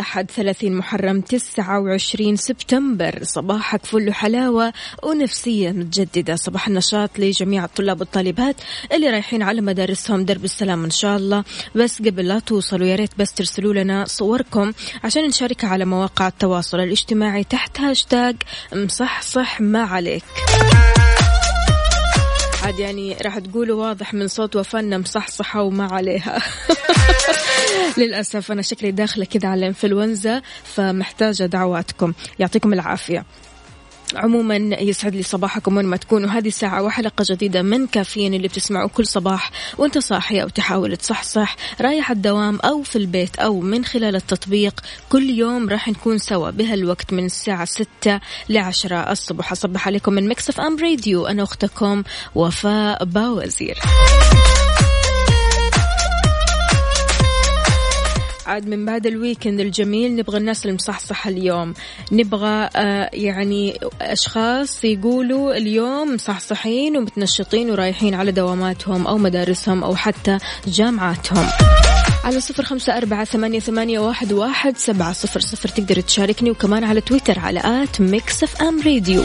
الأحد 30 محرم 29 سبتمبر. صباحك فل حلاوة ونفسية متجددة. صباح النشاط لجميع الطلاب والطالبات اللي رايحين على مدارسهم. درب السلام إن شاء الله. بس قبل لا توصلوا يا ريت بس ترسلوا لنا صوركم عشان نشاركها على مواقع التواصل الاجتماعي تحت هاشتاج مصحصح ما عليك. عاد يعني راح تقولوا واضح من صوت وفنا مصحصحة وما عليها. للأسف أنا شكلي داخلة كذا على الإنفلونزا فمحتاجة دعواتكم. يعطيكم العافية. عموما يسعد لي صباحكم وين ما تكونوا. هذه ساعة وحلقة جديدة من كافيين اللي بتسمعوا كل صباح وأنت صاحي أو تحاول تصحصح رايح الدوام أو في البيت أو من خلال التطبيق. كل يوم راح نكون سوا بهالوقت من الساعة ستة لعشرة الصبح. أصبح عليكم من Mix FM Radio. أنا أختكم وفاء باوزير. عاد من بعد ال weekend الجميل نبغى الناس المصحصحة اليوم. نبغى آه يعني أشخاص يقولوا اليوم مصحصحين ومتنشطين ورايحين على دواماتهم أو مدارسهم أو حتى جامعاتهم. على صفر خمسة أربعة ثمانية, ثمانية واحد, واحد سبعة صفر صفر تقدر تشاركني وكمان على تويتر على at Mix FM Radio.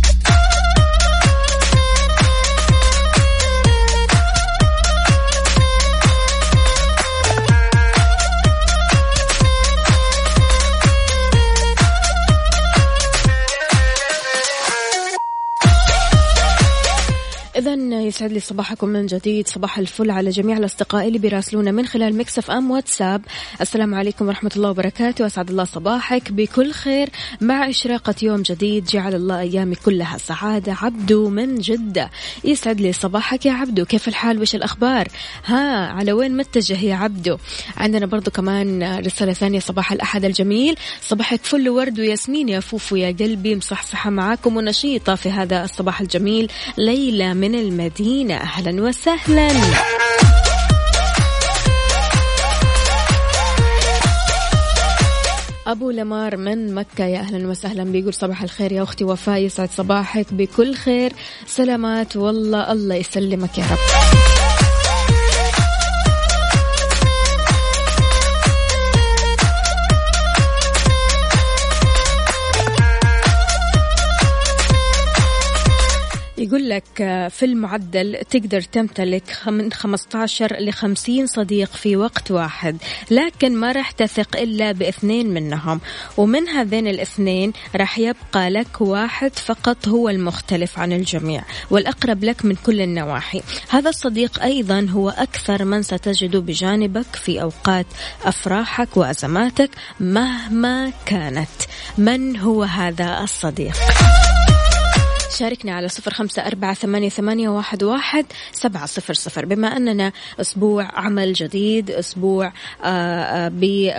إذا يسعد لي صباحكم من جديد. صباح الفل على جميع الأصدقاء اللي بيراسلونا من خلال Mix FM واتساب. السلام عليكم ورحمة الله وبركاته. أسعد الله صباحك بكل خير مع إشراقة يوم جديد. جعل الله أيامي كلها سعادة. عبدو من جدة. يسعد لي صباحك يا عبدو. كيف الحال؟ وش الأخبار؟ ها على وين متجه يا عبدو؟ عندنا برضو كمان رسالة ثانية. صباح الأحد الجميل. صباحك فل ورد وياسمين يا فوفو يا قلبي. مصحصحة معاكم ونشيطة في هذا الصباح الجميل. ليلى من المدينة. أهلا وسهلا. أبو لمار من مكة. يا أهلا وسهلا. بيقول صباح الخير يا أختي وفاء. يسعد صباحك بكل خير. سلامات. والله الله يسلمك يا رب. يقول لك في المعدل تقدر تمتلك من 15 ل 50 صديق في وقت واحد لكن ما راح تثق إلا بإثنين منهم. ومن هذين الإثنين راح يبقى لك واحد فقط هو المختلف عن الجميع والأقرب لك من كل النواحي. هذا الصديق أيضا هو أكثر من ستجده بجانبك في أوقات أفراحك وأزماتك مهما كانت. من هو هذا الصديق؟ شاركنا على صفر خمسة أربعة ثمانية, واحد, واحد سبعة صفر صفر. بما أننا أسبوع عمل جديد أسبوع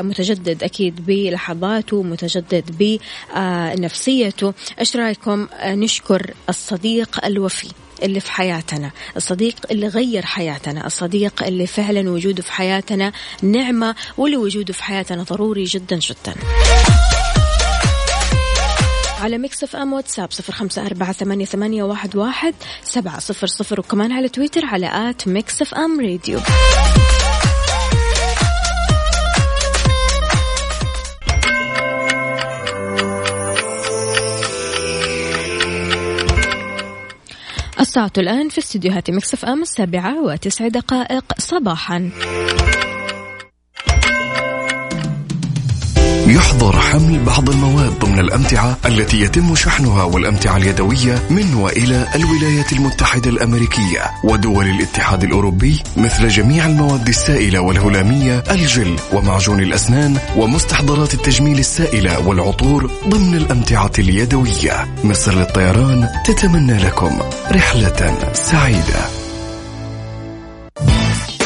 متجدد أكيد بلحظاته متجدد بنفسيته. إيش رأيكم؟ نشكر الصديق الوفي اللي في حياتنا الصديق اللي غير حياتنا الصديق اللي فعلا وجوده في حياتنا نعمة واللي وجوده في حياتنا ضروري جدا جدا. على Mix FM واتساب صفر خمسة أربعة ثمانية, ثمانية واحد, واحد سبعة صفر صفر وكمان على تويتر على at Mix FM Radio الساعة الآن في استديوهات Mix FM السابعة وتسع دقائق صباحاً. يحظر حمل بعض المواد ضمن الأمتعة التي يتم شحنها والأمتعة اليدوية من وإلى الولايات المتحدة الأمريكية ودول الاتحاد الأوروبي مثل جميع المواد السائلة والهلامية الجل ومعجون الأسنان ومستحضرات التجميل السائلة والعطور ضمن الأمتعة اليدوية. مصر للطيران تتمنى لكم رحلة سعيدة.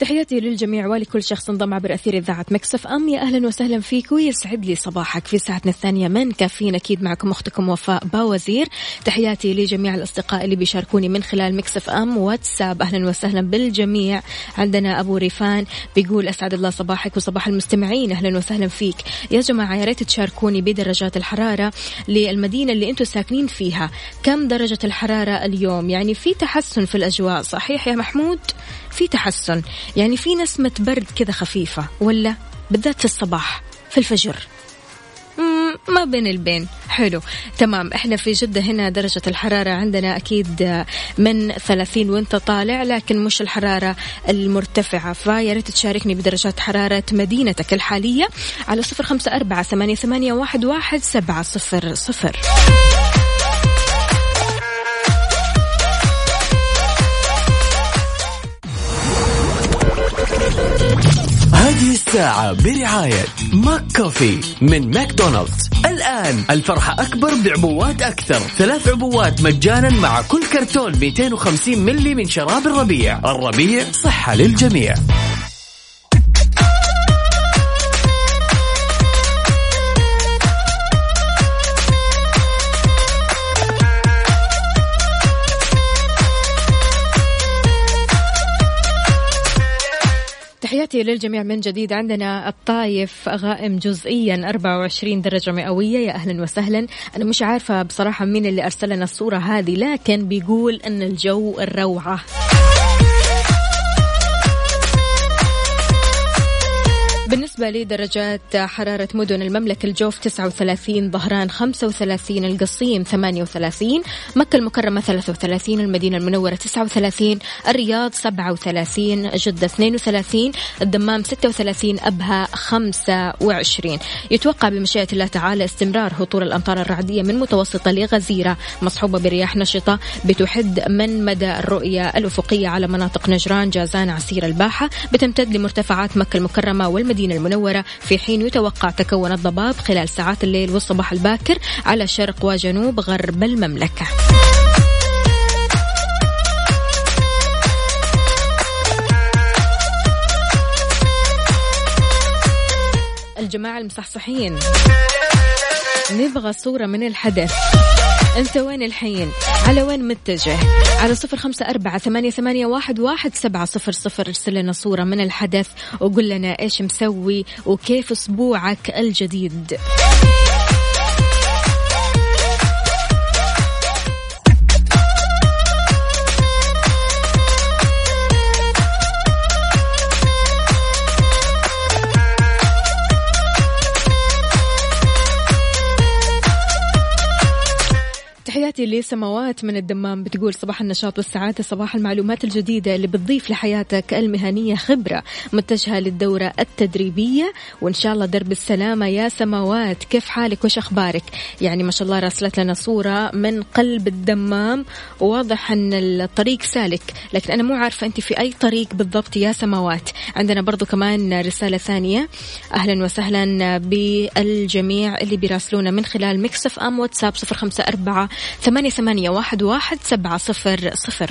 تحياتي للجميع ولكل شخص انضم عبر أثير إذاعة Mix FM. يا أهلا وسهلا فيك ويسعد لي صباحك في ساعتنا الثانية من كافيين أكيد معكم أختكم وفاء باوزير. تحياتي لجميع الأصدقاء اللي بيشاركوني من خلال Mix FM. واتساب أهلا وسهلا بالجميع. عندنا أبو ريفان بيقول أسعد الله صباحك وصباح المستمعين أهلا وسهلا فيك. يا جماعة يا ريت تشاركوني بدرجات الحرارة للمدينة اللي أنتم ساكنين فيها. كم درجة الحرارة اليوم؟ يعني في تحسن في الأجواء صحيح يا محمود؟ في تحسن. يعني في نسمة برد كذا خفيفة ولا بالذات في الصباح في الفجر. ما بين البين. حلو تمام. إحنا في جدة هنا درجة الحرارة عندنا أكيد من 30 وانت طالع لكن مش الحرارة المرتفعة. فيا ريت تشاركني بدرجات حرارة مدينتك الحالية على صفر خمسة أربعة ثمانية, واحد سبعة صفر صفر. الساعة برعاية McCafé من ماكدونالدز. الآن الفرحة أكبر بعبوات أكثر. ثلاث عبوات مجانا مع كل كرتون 250 ملي من شراب الربيع. الربيع صحة للجميع. تحياتي للجميع من جديد. عندنا الطايف غائم جزئيا 24 درجة مئوية. يا أهلا وسهلا. أنا مش عارفة بصراحة مين اللي أرسل لنا الصورة هذه لكن بيقول أن الجو الروعة. بالنسبة لدرجات حرارة مدن المملكة الجوف 39 ظهران 35 القصيم 38 مكة المكرمة 33 المدينة المنورة 39 الرياض 37 جدة 32 الدمام 36 أبها 25 يتوقع بمشيئة الله تعالى استمرار هطول الأمطار الرعدية من متوسطة لغزيرة مصحوبة برياح نشطة بتحد من مدى الرؤية الأفقية على مناطق نجران جازان عسير الباحة بتمتد لمرتفعات مكة المكرمة والمدينة المدينة المنورة في حين يتوقع تكون الضباب خلال ساعات الليل والصباح الباكر على شرق وجنوب غرب المملكة. الجماعة المصحصحين. نبغى صورة من الحدث. أنت وين الحين؟ على وين متجه؟ على صفر خمسة أربعة ثمانية, ثمانية واحد, واحد سبعة صفر صفر. ارسل لنا صورة من الحدث وقول لنا إيش مسوي وكيف أسبوعك الجديد. تحياتي لسماوات من الدمام بتقول صباح النشاط والسعادة صباح المعلومات الجديدة اللي بتضيف لحياتك المهنية خبرة متجهة للدورة التدريبية. وإن شاء الله درب السلامة يا سماوات. كيف حالك؟ وش أخبارك؟ يعني ما شاء الله راسلت لنا صورة من قلب الدمام. وواضح أن الطريق سالك لكن أنا مو عارفة أنت في أي طريق بالضبط يا سماوات. عندنا برضو كمان رسالة ثانية. أهلا وسهلا بالجميع اللي بيراسلونا من خلال مكسف أم واتساب صفر خمسة أربعة ثمانية ثمانية واحد واحد سبعة صفر صفر.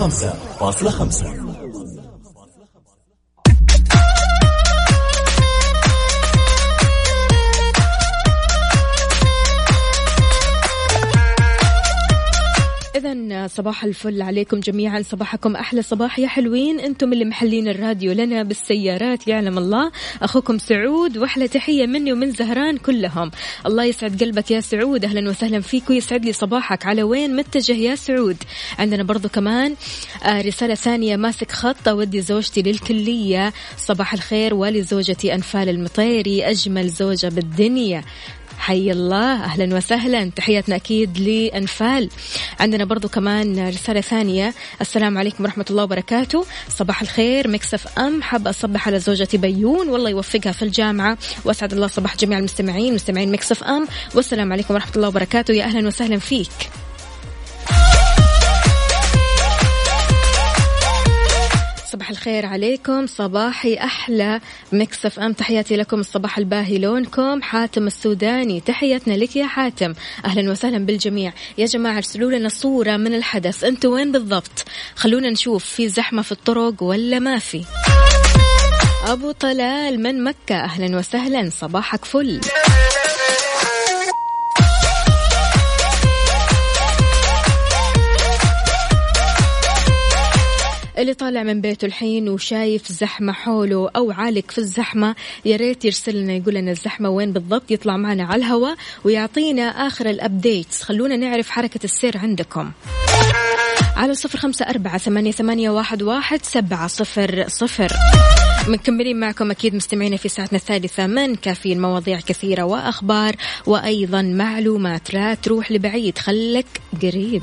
105.5 إذا صباح الفل عليكم جميعا. صباحكم أحلى صباح يا حلوين. أنتم اللي محلين الراديو لنا بالسيارات يعلم الله. أخوكم سعود وأحلى تحية مني ومن زهران كلهم. الله يسعد قلبك يا سعود. أهلا وسهلا فيك ويسعد لي صباحك. على وين متجه يا سعود؟ عندنا برضو كمان آه، رسالة ثانية. ماسك خط أودي زوجتي للكلية. صباح الخير ولزوجتي أنفال المطيري. أجمل زوجة بالدنيا. حي الله. أهلا وسهلا. تحياتنا أكيد لأنفال. عندنا برضو كمان رسالة ثانية. السلام عليكم ورحمة الله وبركاته. صباح الخير. Mix FM. حاب أصبح على زوجتي بيون. والله يوفقها في الجامعة. وأسعد الله صباح جميع المستمعين. مستمعين Mix FM. والسلام عليكم ورحمة الله وبركاته. يا أهلا وسهلا فيك. صباح الخير عليكم. صباحي أحلى. مكسف أم تحياتي لكم. الصباح الباهي لونكم. حاتم السوداني تحياتنا لك يا حاتم. أهلا وسهلا بالجميع. يا جماعة ارسلوا لنا صورة من الحدث. أنتوا وين بالضبط؟ خلونا نشوف في زحمة في الطرق ولا ما في. أبو طلال من مكة. أهلا وسهلا. صباحك فل. اللي طالع من بيته الحين وشايف زحمة حوله أو عالق في الزحمة يا ريت يرسل لنا يقول لنا الزحمة وين بالضبط؟ يطلع معنا على الهواء ويعطينا آخر ال updates. خلونا نعرف حركة السير عندكم. على صفر خمسة أربعة ثمانية, ثمانية واحد, واحد سبعة صفر صفر. مكملين معكم أكيد مستمعين في ساعتنا الثالثة من كافيين مواضيع كثيرة وأخبار وأيضا معلومات. لا تروح لبعيد خلك قريب.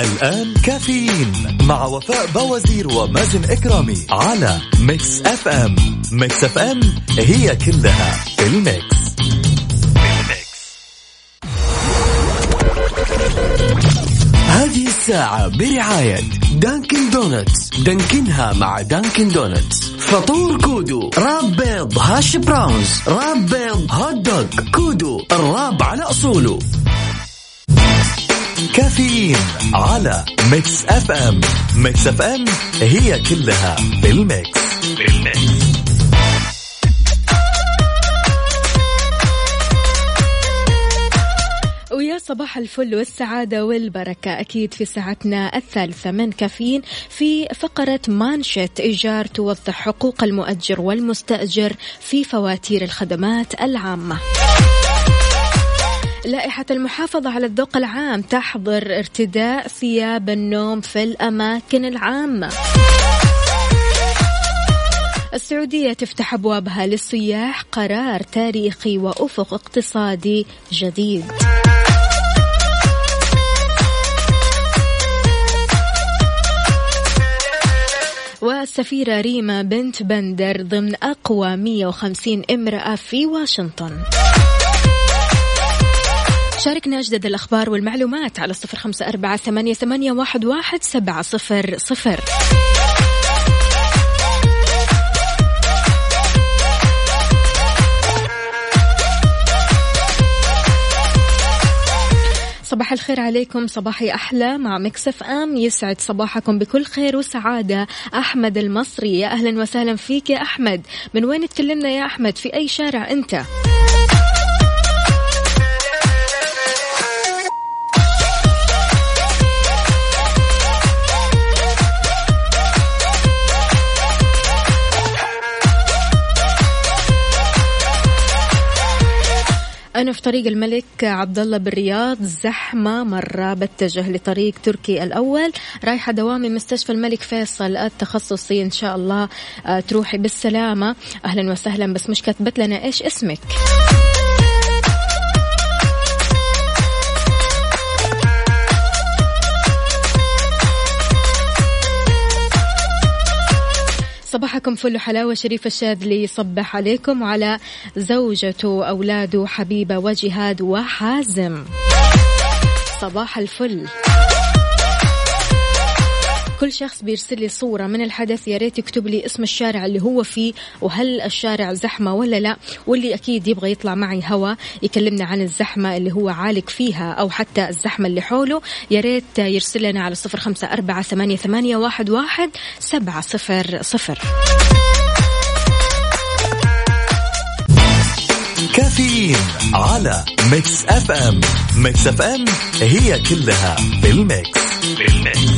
الآن كافيين مع وفاء باوزير ومازن إكرامي على Mix FM. Mix FM هي كلها ال mix. هذه الساعة برعاية Dunkin' Donuts. دانكنها مع Dunkin' Donuts. فطور Kudu wrap بيض hash browns wrap بيض hot dog Kudu ال wrap على أصوله. كافيين على Mix FM Mix FM هي كلها بال mix. بال mix ويا صباح الفل والسعادة والبركة. أكيد في ساعتنا الثالثة من كافيين في فقرة مانشت إيجار توضح حقوق المؤجر والمستأجر في فواتير الخدمات العامة. لائحة المحافظة على الذوق العام تحظر ارتداء ثياب النوم في الأماكن العامة. السعودية تفتح أبوابها للسياح قرار تاريخي وأفق اقتصادي جديد. والسفيرة ريما بنت بندر ضمن أقوى 150 امرأة في واشنطن. شاركنا أجدد الأخبار والمعلومات على صفر خمسة أربعة ثمانية, واحد سبعة صفر صفر. صباح الخير عليكم صباحي أحلى. مع مكسف أم يسعد صباحكم بكل خير وسعادة. أحمد المصري يا أهلا وسهلا فيك يا أحمد. من وين تكلمنا يا أحمد؟ في أي شارع أنت؟ أنا في طريق الملك عبد الله بالرياض زحمة مرة بتجه لطريق تركي الأول. رايحة دوامي مستشفى الملك فيصل التخصصي إن شاء الله آه، تروحي بالسلامة. أهلا وسهلا بس مش كتبت لنا إيش اسمك؟ صباحكم فل حلاوة شريف الشاذلي يصبح عليكم وعلى زوجته وأولاده حبيبة وجهاد وحازم. صباح الفل. كل شخص بيرسل لي صورة من الحدث يا ريت يكتب لي اسم الشارع اللي هو فيه وهل الشارع زحمة ولا لا؟ واللي أكيد يبغى يطلع معي هوا يكلمنا عن الزحمة اللي هو عالق فيها أو حتى الزحمة اللي حوله. يا ريت يرسل لنا على صفر خمسة أربعة ثمانية, ثمانية واحد, واحد سبعة صفر صفر. كافيين على Mix FM. Mix FM هي كلها بال mix بال mix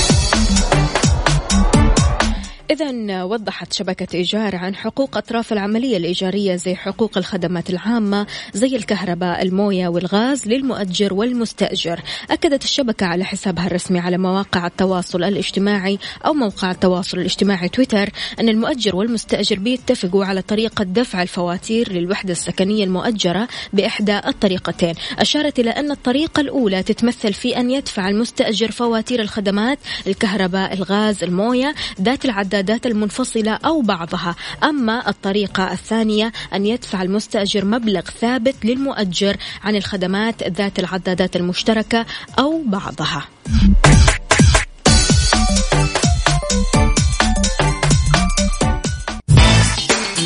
إذا وضحت شبكة إيجار عن حقوق أطراف العملية الإيجارية زي حقوق الخدمات العامة زي الكهرباء الموية والغاز للمؤجر والمستأجر. أكدت الشبكة على حسابها الرسمي على مواقع التواصل الاجتماعي أو موقع التواصل الاجتماعي تويتر أن المؤجر والمستأجر بيتفقوا على طريقة دفع الفواتير للوحدة السكنية المؤجرة بإحدى الطريقتين. أشارت إلى أن الطريقة الأولى تتمثل في أن يدفع المستأجر فواتير الخدمات الكهرباء الغاز الموية ذات العداد العدادات المنفصلة أو بعضها. أما الطريقة الثانية أن يدفع المستأجر مبلغ ثابت للمؤجر عن الخدمات ذات العدادات المشتركة أو بعضها.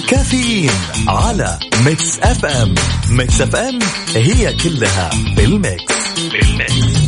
كافيين على Mix FM. Mix FM هي كلها بال mix. بال mix.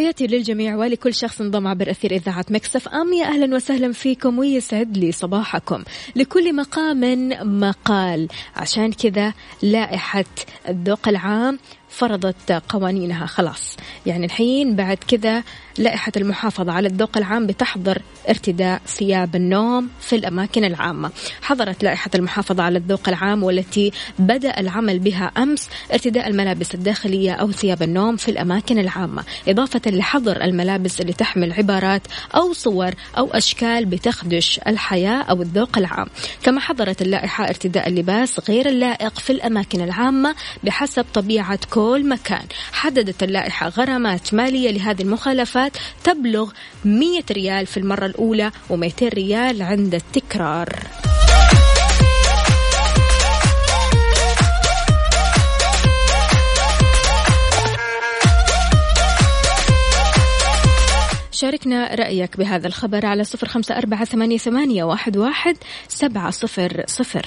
تحياتي للجميع ولكل شخص انضم عبر أثير إذاعة Mix FM. يا أهلا وسهلا فيكم ويسعد لي صباحكم. لكل مقام مقال. عشان كذا لائحة الذوق العام فرضت قوانينها خلاص. يعني الحين بعد كذا لائحة المحافظة على الذوق العام بتحظر ارتداء ثياب النوم في الأماكن العامة. حظرت لائحة المحافظة على الذوق العام والتي بدأ العمل بها أمس ارتداء الملابس الداخلية أو ثياب النوم في الأماكن العامة إضافة لحظر الملابس اللي تحمل عبارات أو صور أو أشكال بتخدش الحياة أو الذوق العام. كما حظرت اللائحة ارتداء اللباس غير اللائق في الأماكن العامة بحسب طبيعة كل كل مكان. حددت اللائحة غرامات مالية لهذه المخالفات تبلغ 100 ريال في المرة الأولى و200 ريال عند التكرار. شاركنا رأيك بهذا الخبر على صفر خمسة أربعة ثمانية ثمانية واحد سبعة صفر صفر.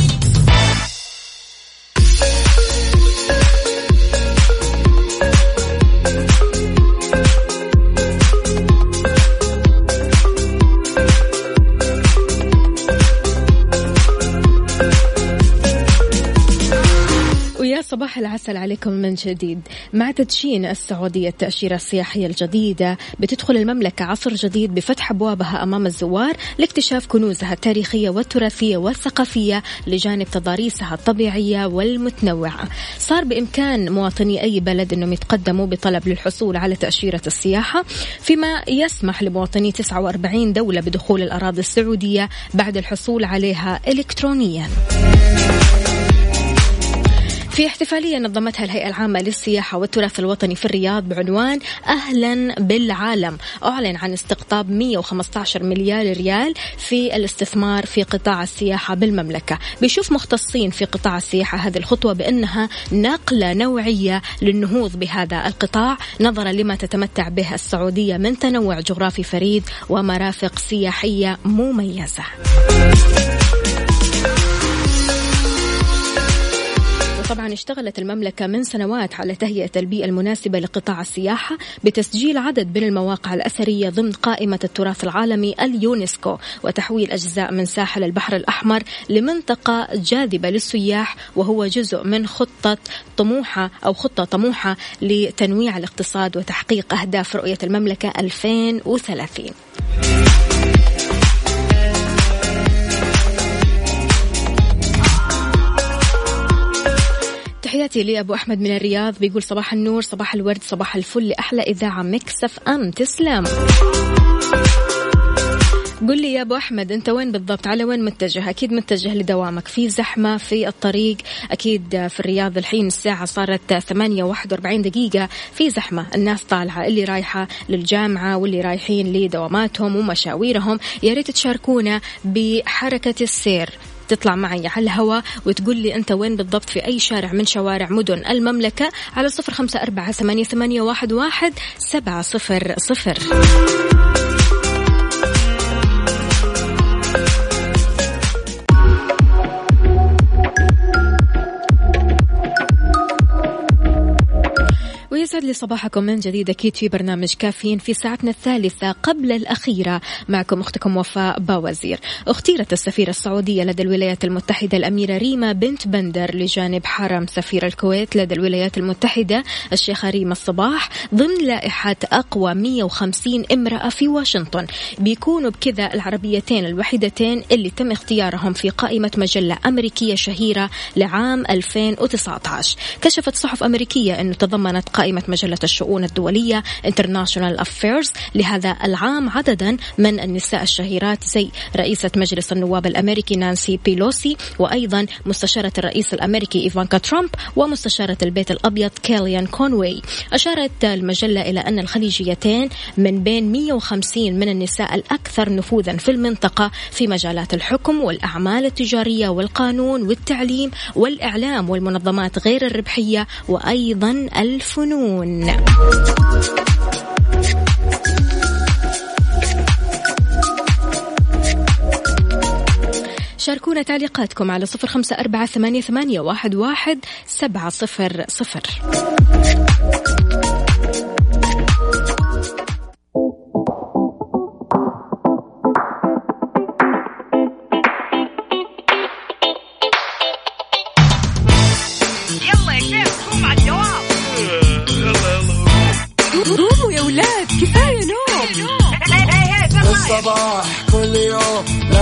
صباح العسل عليكم من جديد. مع تدشين السعودية التأشيرة السياحية الجديدة بتدخل المملكة عصر جديد بفتح أبوابها أمام الزوار لاكتشاف كنوزها التاريخية والتراثية والثقافية لجانب تضاريسها الطبيعية والمتنوعة. صار بإمكان مواطني أي بلد أنهم يتقدموا بطلب للحصول على تأشيرة السياحة فيما يسمح لمواطني 49 دولة بدخول الأراضي السعودية بعد الحصول عليها إلكترونيا. في احتفالية نظمتها الهيئة العامة للسياحة والتراث الوطني في الرياض بعنوان أهلا بالعالم. أعلن عن استقطاب 115 مليار ريال في الاستثمار في قطاع السياحة بالمملكة. بيشوف مختصين في قطاع السياحة هذه الخطوة بأنها نقلة نوعية للنهوض بهذا القطاع نظرا لما تتمتع به السعودية من تنوع جغرافي فريد ومرافق سياحية مميزة. طبعا اشتغلت المملكة من سنوات على تهيئة البيئة المناسبة لقطاع السياحة بتسجيل عدد من المواقع الأثرية ضمن قائمة التراث العالمي اليونسكو وتحويل أجزاء من ساحل البحر الأحمر لمنطقة جاذبة للسياح وهو جزء من خطة طموحة أو خطة طموحة لتنويع الاقتصاد وتحقيق أهداف رؤية المملكة 2030 تحياتي لأبو أحمد من الرياض بيقول صباح النور صباح الورد صباح الفل لأحلى إذاعة مكسف أم. تسلم. قل لي يا أبو أحمد أنت وين بالضبط؟ على وين متجه؟ أكيد متجه لدوامك. في زحمة في الطريق أكيد في الرياض الحين الساعة صارت 8 41 دقيقة. في زحمة الناس طالعة اللي رايحة للجامعة واللي رايحين لدواماتهم ومشاويرهم. يا ريت تشاركونا بحركة السير. تطلع معي على الهواء وتقول لي أنت وين بالضبط في أي شارع من شوارع مدن المملكة على صفر خمسة أربعة ثمانية, واحد, واحد سبعة صفر صفر. لي صباحكم من جديد. أكيد في برنامج كافيين في ساعتنا الثالثة قبل الأخيرة. معكم أختكم وفاء باوزير. أختيرت السفيرة السعودية لدى الولايات المتحدة الأميرة ريما بنت بندر لجانب حرم سفير الكويت لدى الولايات المتحدة الشيخة ريما الصباح ضمن لائحة أقوى 150 امرأة في واشنطن. بيكونوا بكذا العربيتين الوحيدتين اللي تم اختيارهم في قائمة مجلة أمريكية شهيرة لعام 2019 كشفت صحف أمريكية أنه تضمنت قائمة مجلة الشؤون الدولية International Affairs. لهذا العام عددا من النساء الشهيرات زي رئيسة مجلس النواب الأمريكي نانسي بيلوسي وأيضا مستشارة الرئيس الأمريكي إيفانكا ترامب ومستشارة البيت الأبيض كيليان كونوي. أشارت المجلة إلى أن الخليجيتين من بين 150 من النساء الأكثر نفوذا في المنطقة في مجالات الحكم والأعمال التجارية والقانون والتعليم والإعلام والمنظمات غير الربحية وأيضا الفنون. الفنون شاركونا تعليقاتكم على صفر خمسة أربعة ثمانية, ثمانية واحد, واحد سبعة صفر صفر.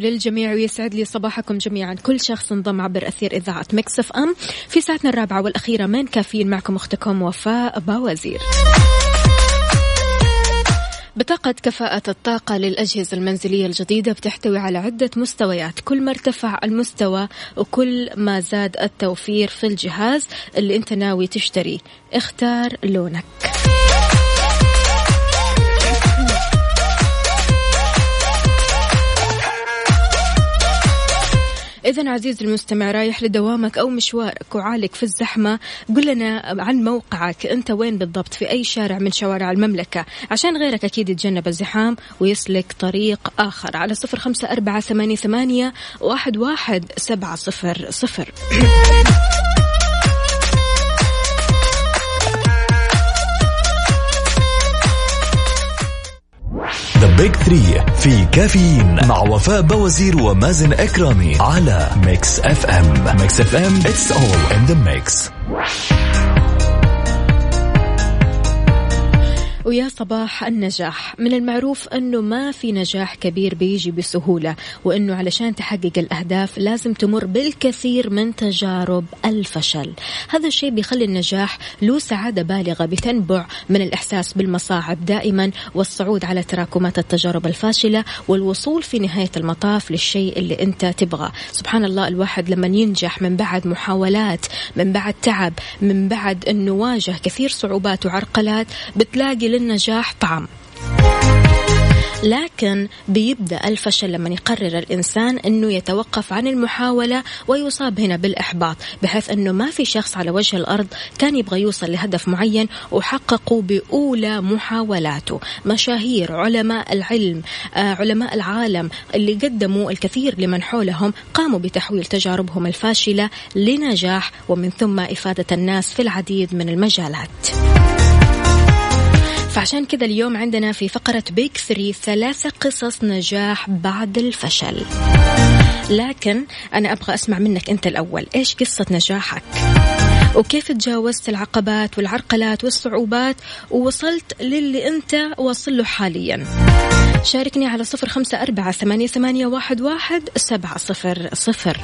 للجميع ويسعد لي صباحكم جميعا. كل شخص انضم عبر أثير إذاعة Mix FM. في ساعتنا الرابعة والأخيرة من كافيين معكم أختكم وفاء باوزير. بطاقة كفاءة الطاقة للأجهزة المنزلية الجديدة بتحتوي على عدة مستويات. كل ما ارتفع المستوى وكل ما زاد التوفير في الجهاز اللي أنت ناوي تشتريه اختار لونك. إذا عزيزي المستمع رايح لدوامك أو مشوارك وعالق في الزحمة قل لنا عن موقعك. أنت وين بالضبط؟ في أي شارع من شوارع المملكة؟ عشان غيرك أكيد يتجنب الزحام ويسلك طريق آخر. على صفر خمسة أربعة ثمانية, ثمانية واحد, واحد سبعة صفر صفر. The Big Three في كافيين مع وفاء باوزير ومازن إكرامي على Mix FM Mix FM it's all in the mix ويا صباح النجاح. من المعروف أنه ما في نجاح كبير بيجي بسهولة وأنه علشان تحقق الأهداف لازم تمر بالكثير من تجارب الفشل. هذا الشيء بيخلي النجاح له سعادة بالغة بتنبع من الإحساس بالمصاعب دائما والصعود على تراكمات التجارب الفاشلة والوصول في نهاية المطاف للشيء اللي أنت تبغاه سبحان الله الواحد لما ينجح من بعد محاولات من بعد تعب من بعد أنه واجه كثير صعوبات وعرقلات بتلاقي للنجاح طعم لكن بيبدأ الفشل لما يقرر الإنسان إنه يتوقف عن المحاولة ويصاب هنا بالإحباط بحيث إنه ما في شخص على وجه الأرض كان يبغى يوصل لهدف معين وحققه بأولى محاولاته. مشاهير علماء العلم آه، علماء العالم اللي قدموا الكثير لمن حولهم قاموا بتحويل تجاربهم الفاشلة لنجاح ومن ثم إفادة الناس في العديد من المجالات. فعشان كذا اليوم عندنا في فقرة بيك ثري ثلاثة قصص نجاح بعد الفشل. لكن أنا أبغى أسمع منك أنت الأول. إيش قصة نجاحك؟ وكيف تجاوزت العقبات والعرقلات والصعوبات ووصلت للي أنت واصل له حاليا؟ شاركني على صفر خمسة أربعة ثمانية, ثمانية واحد, واحد سبعة صفر صفر.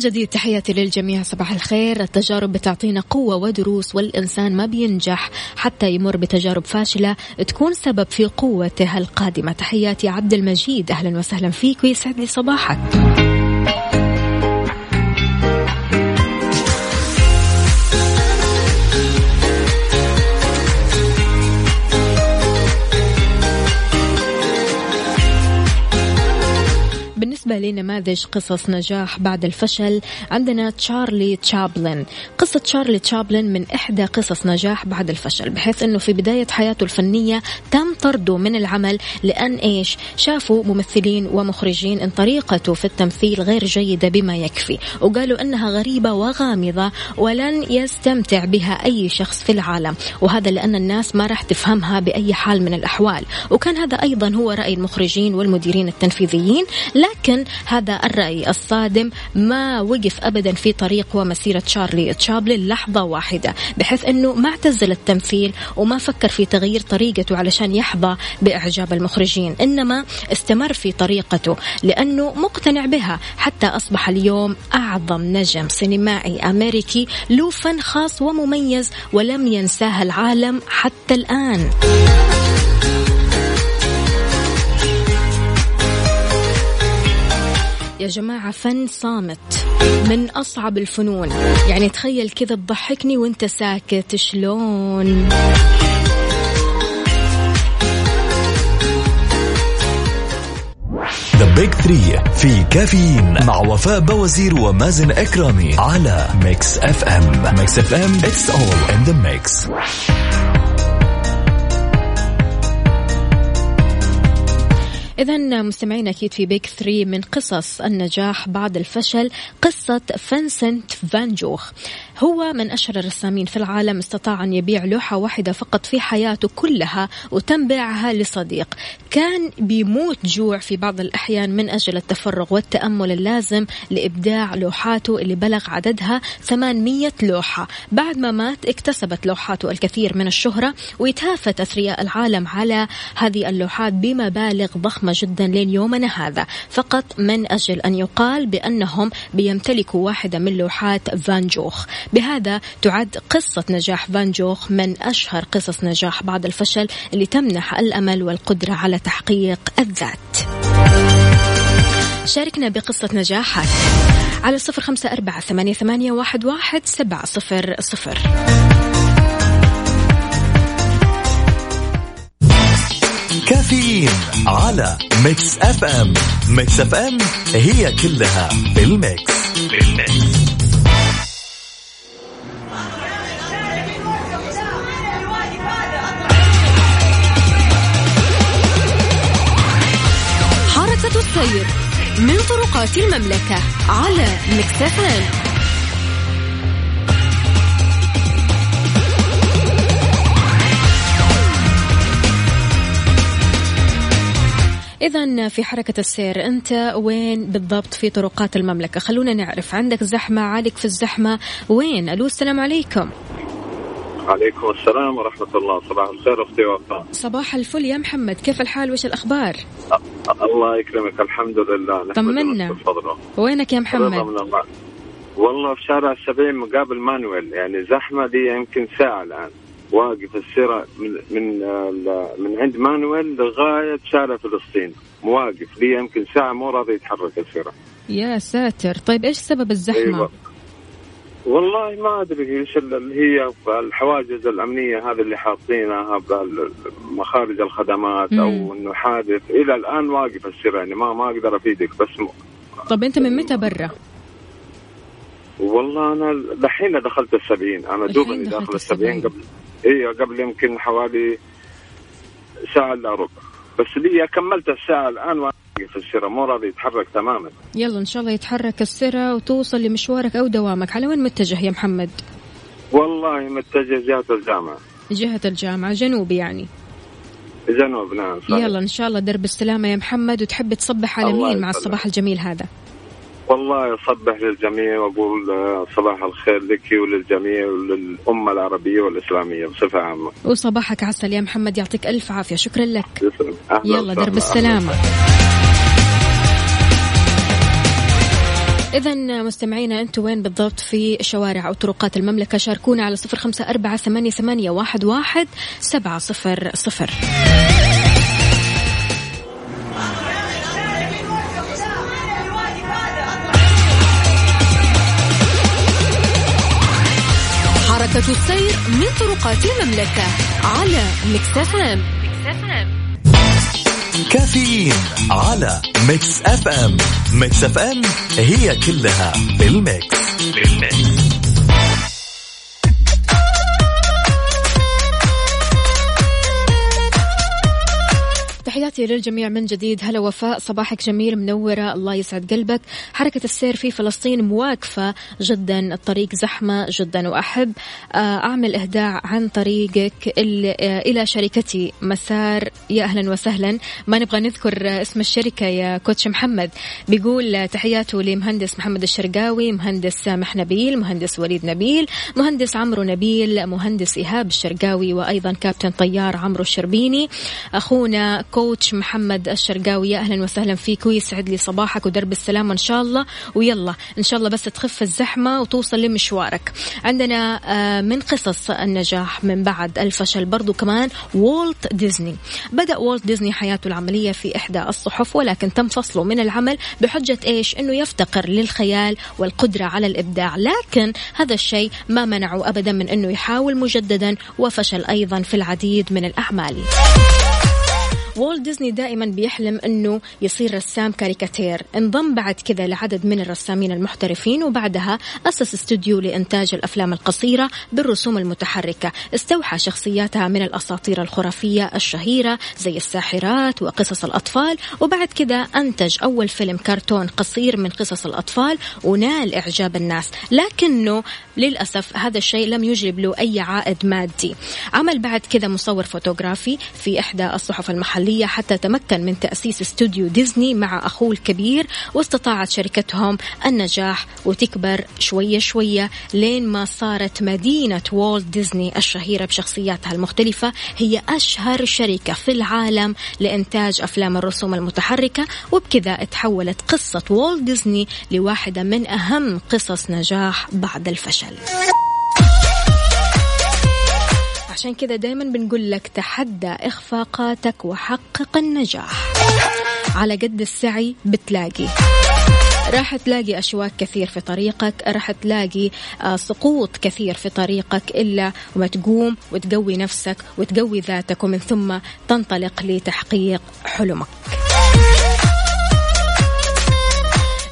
جديد تحياتي للجميع صباح الخير. التجارب بتعطينا قوة ودروس والإنسان ما بينجح حتى يمر بتجارب فاشلة تكون سبب في قوته القادمة. تحياتي عبد المجيد أهلا وسهلا فيك ويسعد لي صباحك. لنماذج قصص نجاح بعد الفشل عندنا تشارلي تشابلن. قصة تشارلي تشابلن من إحدى قصص نجاح بعد الفشل بحيث أنه في بداية حياته الفنية تم طرده من العمل لأن إيش؟ شافوا ممثلين ومخرجين أن طريقته في التمثيل غير جيدة بما يكفي وقالوا أنها غريبة وغامضة ولن يستمتع بها أي شخص في العالم وهذا لأن الناس ما راح تفهمها بأي حال من الأحوال. وكان هذا أيضا هو رأي المخرجين والمديرين التنفيذيين لكن هذا الرأي الصادم ما وقف أبدا في طريق ومسيرة شارلي تشابلن لحظة واحدة بحيث أنه ما اعتزل التمثيل وما فكر في تغيير طريقته علشان يحظى بإعجاب المخرجين إنما استمر في طريقته لأنه مقتنع بها حتى أصبح اليوم أعظم نجم سينمائي أمريكي له فن خاص ومميز ولم ينساه العالم حتى الآن. يا جماعة فن صامت من أصعب الفنون. يعني تخيل كذا تضحكني وأنت ساكت شلون؟ The Big Three في كافيين مع وفاء باوزير ومازن إكرامي على Mix FM Mix FM it's all in the mix إذا مستمعينا أكيد في بيك 3 من قصص النجاح بعد الفشل قصة فنسنت فان جوخ هو من أشهر الرسامين في العالم استطاع أن يبيع لوحة واحدة فقط في حياته كلها وتم بيعها لصديق. كان بيموت جوع في بعض الأحيان من أجل التفرغ والتأمل اللازم لإبداع لوحاته اللي بلغ عددها 800 لوحة. بعد ما مات اكتسبت لوحاته الكثير من الشهرة ويتهافت أثرياء العالم على هذه اللوحات بمبالغ ضخمة جدا لين يومنا هذا. فقط من أجل أن يقال بأنهم بيمتلكوا واحدة من لوحات فان جوخ. بهذا تعد قصة نجاح فان جوخ من أشهر قصص نجاح بعد الفشل اللي تمنح الأمل والقدرة على تحقيق الذات. شاركنا بقصة نجاحك على صفر خمسة أربعة ثمانية, ثمانية واحد, واحد سبعة صفر صفر. كافيين على Mix FM. Mix FM هي كلها بال mix بال mix السير من طرقات المملكة على Mix FM إذا في حركة السير أنت وين بالضبط في طرقات المملكة؟ خلونا نعرف عندك زحمة عالق في الزحمة وين؟ ألو السلام عليكم. عليكم السلام ورحمة الله. صباح الخير أختي وفاء. صباح الفل يا محمد. كيف الحال؟ وش الأخبار؟ الله يكرمك. الحمد لله. طمنا. وينك يا محمد؟ والله في شارع السبعين مقابل مانويل. يعني زحمة دي يمكن ساعة الآن. واقف السيرة من من من عند مانويل لغاية شارع فلسطين. مواقف لي يمكن ساعة مو راضي يتحرك السيرة. يا ساتر. طيب إيش سبب الزحمة؟ أيوة. والله ما أدري إيش اللي هي الحواجز الأمنية هذه اللي حاطينها بمخارج الخدمات أو. إنه حادث إلى الآن واقف السير يعني ما ما أقدر أفيدك بس م... طب أنت من متى برا والله أنا دحين دخلت السبعين أنا دوبني داخل السبعين. قبل أيوه قبل يمكن حوالي ساعة إلا ربع بس لي كملت الساعة الآن واقف السيرة. مو راضي يتحرك تماما. يلا إن شاء الله يتحرك السرة وتوصل لمشوارك أو دوامك. على وين متجه يا محمد؟ والله متجه جهة الجامعة. جهة الجامعة جنوب يعني. جنوب نعم صحيح. يلا إن شاء الله درب السلامة يا محمد. وتحب تصبح على مين مع. الصباح الجميل هذا؟ والله أصبح للجميع وأقول آه، صباح الخير لك وللجميع وللأمة العربية والإسلامية بصفة عامة. وصباحك عسل يا محمد يعطيك ألف عافية. شكرا لك. يلا. درب السلامة. إذا مستمعينا أنتم وين بالضبط في شوارع أو طرقات المملكة؟ شاركونا على صفر خمسة أربعة ثمانية, ثمانية واحد, واحد سبعة صفر صفر. السير من طرقات المملكة على مكسفان كافيين على ميكس اف ام ميكس اف ام هي كلها بالميكس بالميكس تحياتي للجميع من جديد. هلا وفاء صباحك جميل منورة الله يسعد قلبك. حركة السير في فلسطين مواقفة جدا الطريق زحمة جدا وأحب. آه، أعمل إهداء عن طريقك آه، إلى شركتي. مسار يا أهلا وسهلا. ما نبغى نذكر اسم الشركة يا كوتش محمد. بيقول تحياته لمهندس محمد الشرقاوي مهندس سامح نبيل مهندس وليد نبيل مهندس عمرو نبيل مهندس إيهاب الشرقاوي وأيضا كابتن طيار عمرو الشربيني. أخونا كوتش محمد الشرقاوي يا أهلا وسهلا فيك ويسعد لي صباحك ودرب السلامة إن شاء الله. ويلا إن شاء الله بس تخف الزحمة وتوصل لمشوارك. عندنا آه، من قصص النجاح من بعد الفشل برضو كمان والت ديزني بدأ والت ديزني حياته العملية في إحدى الصحف ولكن تم فصله من العمل بحجة إيش؟ أنه يفتقر للخيال والقدرة على الإبداع. لكن هذا الشيء ما منعه أبدا من أنه يحاول مجددا وفشل أيضا في العديد من الأعمال. والت ديزني دائما بيحلم أنه يصير رسام كاريكاتير. انضم بعد كذا لعدد من الرسامين المحترفين وبعدها أسس استوديو لإنتاج الأفلام القصيرة بالرسوم المتحركة. استوحى شخصياتها من الأساطير الخرافية الشهيرة زي الساحرات وقصص الأطفال وبعد كذا أنتج أول فيلم كرتون قصير من قصص الأطفال ونال إعجاب الناس. لكنه للأسف هذا الشيء لم يجلب له أي عائد مادي. عمل بعد كذا مصور فوتوغرافي في إحدى الصحف المحلية حتى تمكن من تأسيس استوديو ديزني مع أخوه الكبير واستطاعت شركتهم النجاح وتكبر شوية شوية لين ما صارت مدينة والت ديزني الشهيرة بشخصياتها المختلفة هي أشهر شركة في العالم لإنتاج أفلام الرسوم المتحركة وبكذا تحولت قصة والت ديزني لواحدة من أهم قصص نجاح بعد الفشل. عشان كذا دايما بنقول لك تحدى إخفاقاتك وحقق النجاح. على قد السعي بتلاقي. راح تلاقي أشواك كثير في طريقك راح تلاقي آه، سقوط كثير في طريقك إلا وما تقوم وتقوي نفسك وتقوي ذاتك ومن ثم تنطلق لتحقيق حلمك.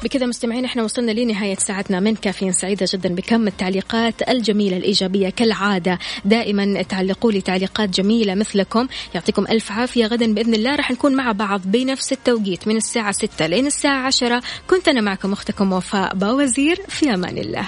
بكذا مستمعين إحنا وصلنا لنهاية ساعتنا. من كافيين سعيدة جدا بكم. التعليقات الجميلة الإيجابية كالعادة. دائما تعلقوا لي تعليقات جميلة مثلكم. يعطيكم ألف عافية. غدا بإذن الله راح نكون مع بعض بنفس التوقيت من الساعة 6 لين الساعة 10 كنت أنا معكم أختكم وفاء باوزير. في أمان الله.